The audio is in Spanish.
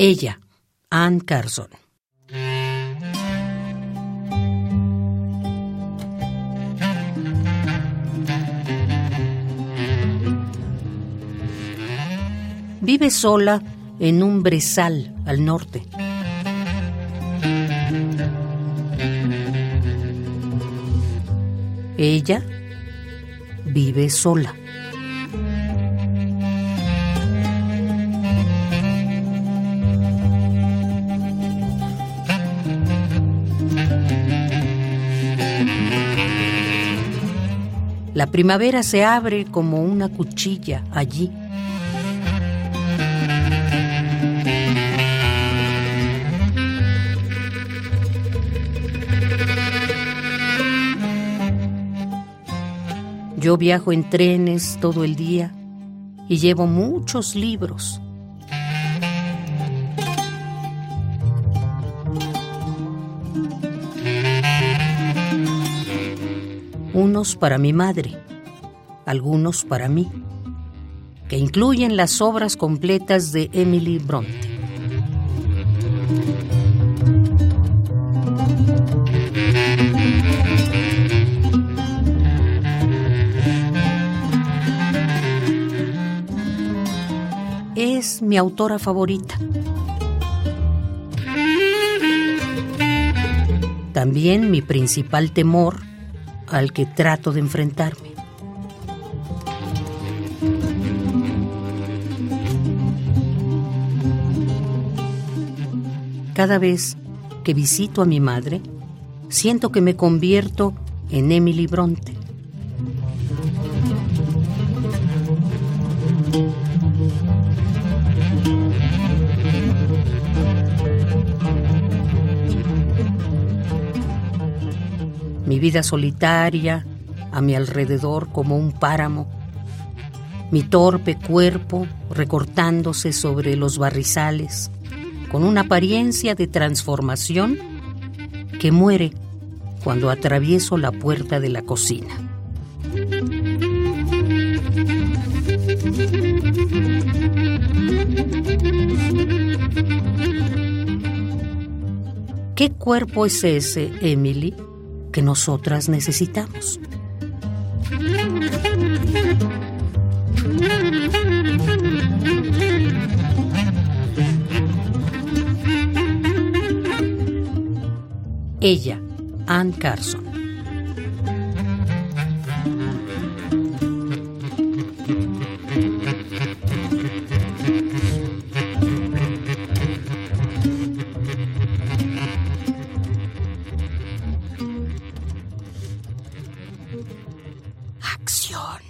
Ella, Ann Carson. Vive sola en un brezal al norte. Ella vive sola. La primavera se abre como una cuchilla allí. Yo viajo en trenes todo el día y llevo muchos libros. Unos para mi madre, algunos para mí, que incluyen las obras completas de Emily Bronte. Es mi autora favorita. También mi principal temor al que trato de enfrentarme. Cada vez que visito a mi madre, siento que me convierto en Emily Bronte. Mi vida solitaria a mi alrededor como un páramo, mi torpe cuerpo recortándose sobre los barrizales, con una apariencia de transformación que muere cuando atravieso la puerta de la cocina. ¿Qué cuerpo es ese, Emily? Que nosotras necesitamos. Ella, Ann Carson. Acción.